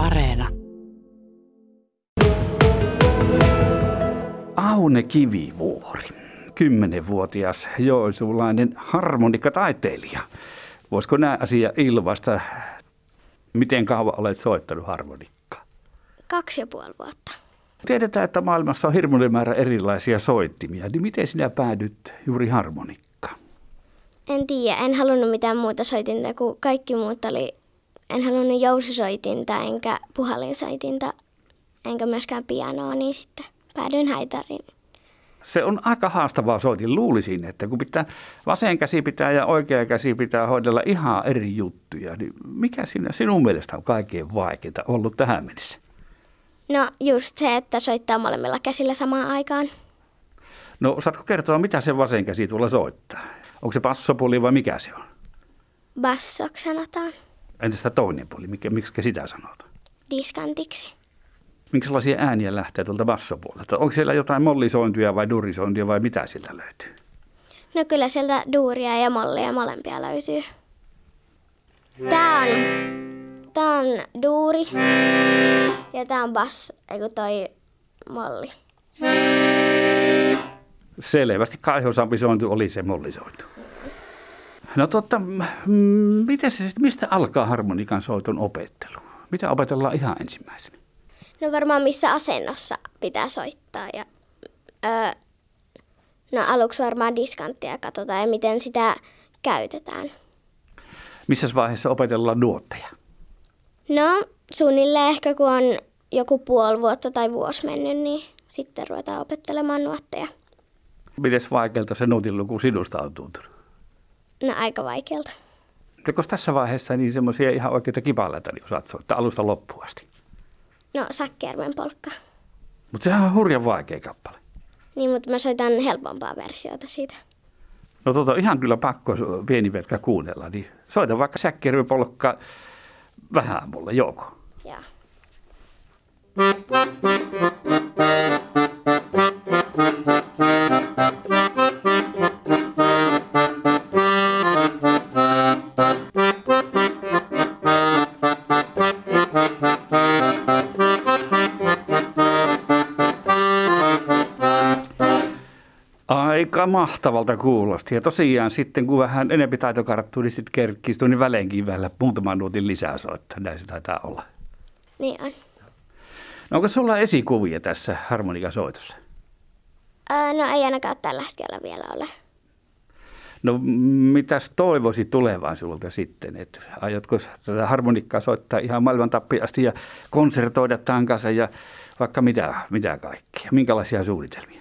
Areena. Aune Kivivuori, kymmenenvuotias joisuulainen harmonikkataiteilija. Voisiko nämä asia ilmaista, miten kauan olet soittanut harmonikkaa? Kaksi ja puoli vuotta. Tiedetään, että maailmassa on hirmuinen määrä erilaisia soittimia, niin miten sinä päädyt juuri harmonikkaan? En tiedä, en halunnut mitään muuta soitinta, kun kaikki muut oli... En halunnut jousisoitinta, enkä puhallinsoitinta, enkä myöskään pianoa, niin sitten päädyin haitariin. Se on aika haastavaa soitin. Luulisin, että kun pitää vasen käsi pitää ja oikea käsi pitää hoidella ihan eri juttuja, niin mikä sinä sinun mielestä on kaikkein vaikeinta ollut tähän mennessä? No just se, että soittaa molemmilla käsillä samaan aikaan. No osaatko kertoa, mitä se vasen käsi tuolla soittaa? Onko se passopuli vai mikä se on? Bassoksi sanotaan. Entä sitä toinen puoli, mikä, miksi sitä sanotaan? Diskantiksi. Minkälaisia ääniä lähtee tuolta bassopuolelta? Onko siellä jotain mollisointia vai durisointia vai mitä sieltä löytyy? No kyllä sieltä duuria ja mollia molempia löytyy. Tää on, tää on duuri ja tää on bass, eiku toi molli. Selvästi kaihosampi sointu oli se mollisointu. No totta, miten se, sitten- mistä alkaa harmonikan soiton opettelu? Mitä opetellaan ihan ensimmäisenä? No varmaan missä asennossa pitää soittaa ja öö, no aluksi varmaan diskanttia katsotaan ja miten sitä käytetään. Missä vaiheessa opetellaan nuotteja? No suunnilleen ehkä kun on joku puoli vuotta tai vuosi mennyt, niin sitten ruvetaan opettelemaan nuotteja. Miten vaikealta se nuotin luku sinusta on tuntunut? No aika vaikealta. Jokos tässä vaiheessa niin semmoisia ihan oikeita kipaleita niin osaat soittaa alusta loppuun asti? No Sakkijärven polkka. Mutta sehän on hurjan vaikea kappale. Niin, mutta mä soitan helpompaa versiota siitä. No tota, ihan kyllä pakko pieni vetkä kuunnella, niin soita vaikka säkkäripolkka vähän mulle, joko. Joo. Aika mahtavalta kuulosti. Ja tosiaan sitten, kun vähän enempi taito karttuu, niin sitten kerkkii tunnin väleenkin vielä muutaman nuotin lisää soittaa. Näin se taitaa olla. Niin on. No onko sulla esikuvia tässä harmonikasoitossa? Öö, no ei ainakaan tällä hetkellä vielä ole. No mitäs toivoisit tulevaisuudelta sitten? Että aiotko tätä harmonikkaa soittaa ihan maailman tappiin asti ja konsertoida tämän kanssa ja vaikka mitä, mitä kaikkea? Minkälaisia suunnitelmia?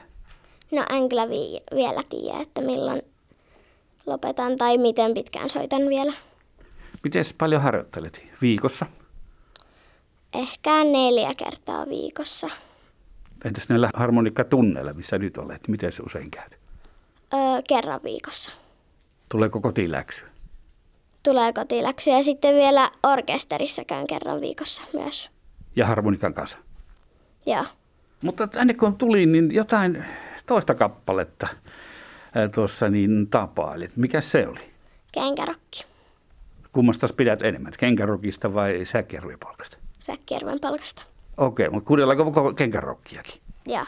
No en kyllä vi- vielä tiedä, että milloin lopetan tai miten pitkään soitan vielä. Miten paljon harjoittelet viikossa? Ehkä neljä kertaa viikossa. Entäs näillä harmonikkatunneilla, missä nyt olet? Miten se usein käyt? Öö, kerran viikossa. Tuleeko kotiläksy? Tulee kotiläksyjä ja sitten vielä orkesterissa käyn kerran viikossa myös. Ja harmonikan kanssa? Joo. Mutta tänne kun tuli, niin jotain toista kappaletta tuossa niin tapailit. Mikä se oli? Kenkärokki. Kummasta pidät enemmän, kenkärokista vai säkjärvipolkasta? Säkkijärven palkasta. Okei, mutta kuunnellaanko koko kenkärokkiakin? Joo.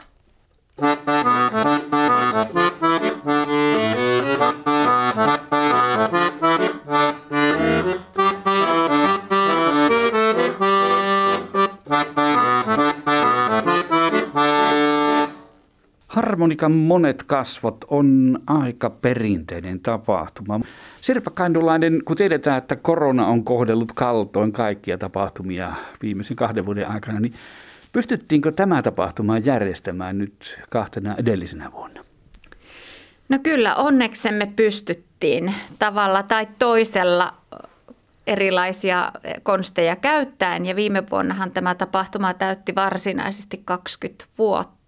Harmonikan monet kasvot on aika perinteinen tapahtuma. Sirpa Kaindulainen, kun tiedetään, että korona on kohdellut kaltoin kaikkia tapahtumia viimeisen kahden vuoden aikana, niin pystyttiinkö tämä tapahtuma järjestämään nyt kahtena edellisenä vuonna? No kyllä, onneksemme pystyttiin tavalla tai toisella erilaisia konsteja käyttäen. Ja viime vuonnahan tämä tapahtuma täytti varsinaisesti 20 vuotta.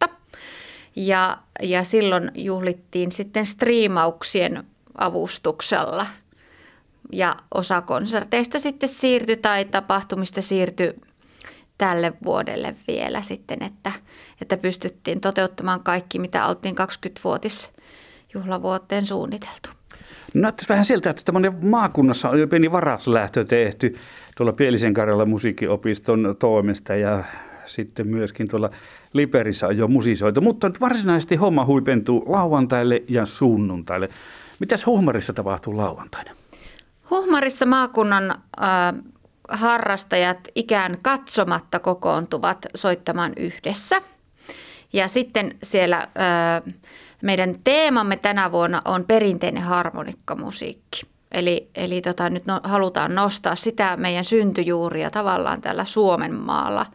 Ja, ja silloin juhlittiin sitten striimauksien avustuksella. Ja osa konserteista sitten siirtyi tai tapahtumista siirtyi tälle vuodelle vielä sitten, että, että pystyttiin toteuttamaan kaikki, mitä oltiin 20-vuotis juhlavuoteen suunniteltu. Näyttäisi vähän siltä, että tämmöinen maakunnassa on jo pieni varaslähtö tehty tuolla Pielisen Karjala musiikkiopiston toimesta ja sitten myöskin tuolla Liperissä on jo musisoitu, mutta nyt varsinaisesti homma huipentuu lauantaille ja sunnuntaille. Mitäs Huhmarissa tapahtuu lauantaina? Huhmarissa maakunnan äh, harrastajat ikään katsomatta kokoontuvat soittamaan yhdessä. Ja sitten siellä äh, meidän teemamme tänä vuonna on perinteinen harmonikkamusiikki. Eli, eli tota, nyt no, halutaan nostaa sitä meidän syntyjuuria tavallaan täällä Suomen maalla,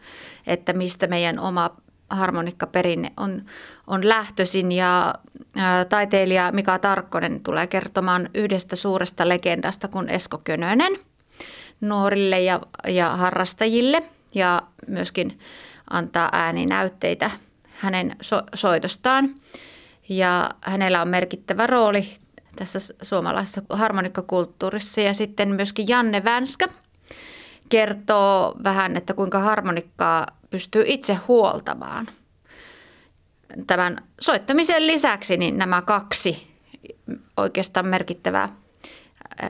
että mistä meidän oma harmonikkaperinne on, on lähtöisin ja ää, taiteilija Mika Tarkkonen tulee kertomaan yhdestä suuresta legendasta kuin Esko Könönen nuorille ja, ja harrastajille ja myöskin antaa ääninäytteitä hänen so, soitostaan. Ja hänellä on merkittävä rooli tässä suomalaisessa harmonikkakulttuurissa ja sitten myöskin Janne Vänskä kertoo vähän, että kuinka harmonikkaa pystyy itse huoltamaan. Tämän soittamisen lisäksi niin nämä kaksi oikeastaan merkittävää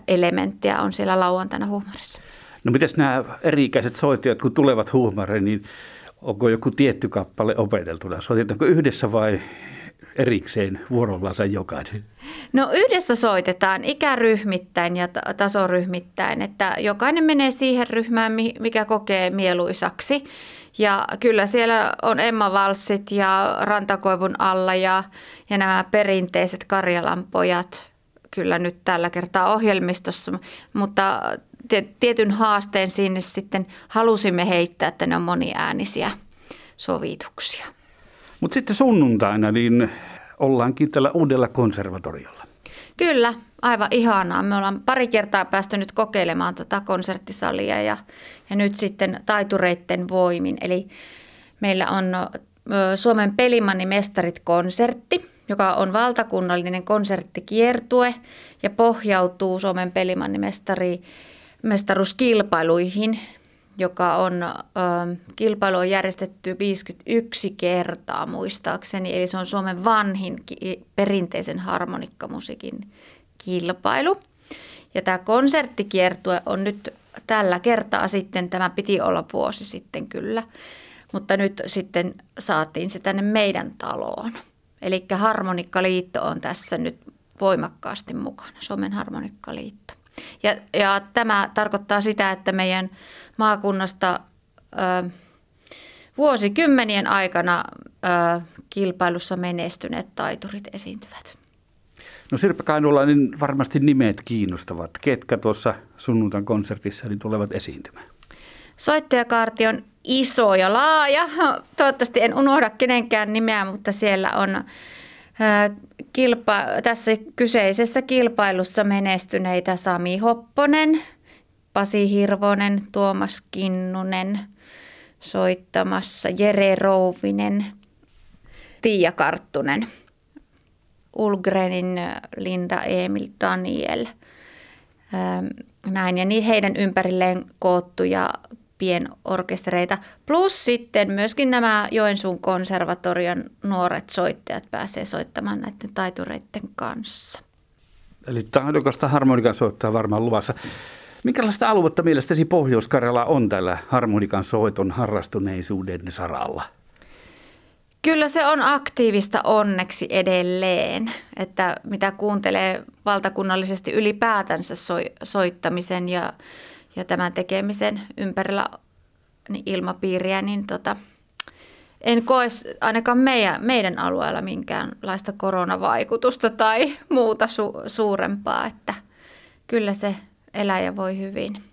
elementtiä on siellä lauantaina huumarissa. No miten nämä eri-ikäiset soittajat, kun tulevat huumariin, niin onko joku tietty kappale opeteltuna? Soitetaanko yhdessä vai erikseen vuorollansa jokainen? No yhdessä soitetaan ikäryhmittäin ja tasoryhmittäin, että jokainen menee siihen ryhmään, mikä kokee mieluisaksi. Ja kyllä siellä on Emma Valssit ja Rantakoivun alla ja, ja nämä perinteiset Karjalan pojat kyllä nyt tällä kertaa ohjelmistossa, mutta tietyn haasteen sinne sitten halusimme heittää, että ne on moniäänisiä sovituksia. Mutta sitten sunnuntaina niin ollaankin tällä uudella konservatoriolla. Kyllä, aivan ihanaa. Me ollaan pari kertaa päästy nyt kokeilemaan tuota konserttisalia ja, ja nyt sitten taitureitten voimin. Eli meillä on Suomen Pelimanni mestarit konsertti, joka on valtakunnallinen konserttikiertue ja pohjautuu Suomen Pelimanni mestaruuskilpailuihin, joka on, ö, kilpailu on järjestetty 51 kertaa muistaakseni, eli se on Suomen vanhin ki- perinteisen harmonikkamusiikin kilpailu. Ja tämä konserttikiertue on nyt tällä kertaa sitten, tämä piti olla vuosi sitten kyllä, mutta nyt sitten saatiin se tänne meidän taloon. Eli Harmonikkaliitto on tässä nyt voimakkaasti mukana, Suomen Harmonikkaliitto. Ja, ja tämä tarkoittaa sitä, että meidän maakunnasta ö, vuosikymmenien aikana ö, kilpailussa menestyneet taiturit esiintyvät. No Sirpa Kainulainen varmasti nimet kiinnostavat. Ketkä tuossa sunnuntain konsertissa niin tulevat esiintymään? Soittajakaarti on iso ja laaja. Toivottavasti en unohda kenenkään nimeä, mutta siellä on kilpa, tässä kyseisessä kilpailussa menestyneitä Sami Hopponen, Pasi Hirvonen, Tuomas Kinnunen soittamassa, Jere Rouvinen, Tiia Karttunen, Ulgrenin Linda Emil Daniel. Näin, ja niin heidän ympärilleen koottuja pienorkestereita. Plus sitten myöskin nämä Joensuun konservatorion nuoret soittajat pääsee soittamaan näiden taitureiden kanssa. Eli taidokasta harmonikan soittaa varmaan luvassa. Minkälaista aluetta mielestäsi pohjois on tällä harmonikan soiton harrastuneisuuden saralla? Kyllä se on aktiivista onneksi edelleen, että mitä kuuntelee valtakunnallisesti ylipäätänsä soittamisen ja ja tämän tekemisen ympärillä niin ilmapiiriä, niin tota, en koe ainakaan meidän, meidän alueella minkäänlaista koronavaikutusta tai muuta su, suurempaa, että kyllä se eläjä voi hyvin.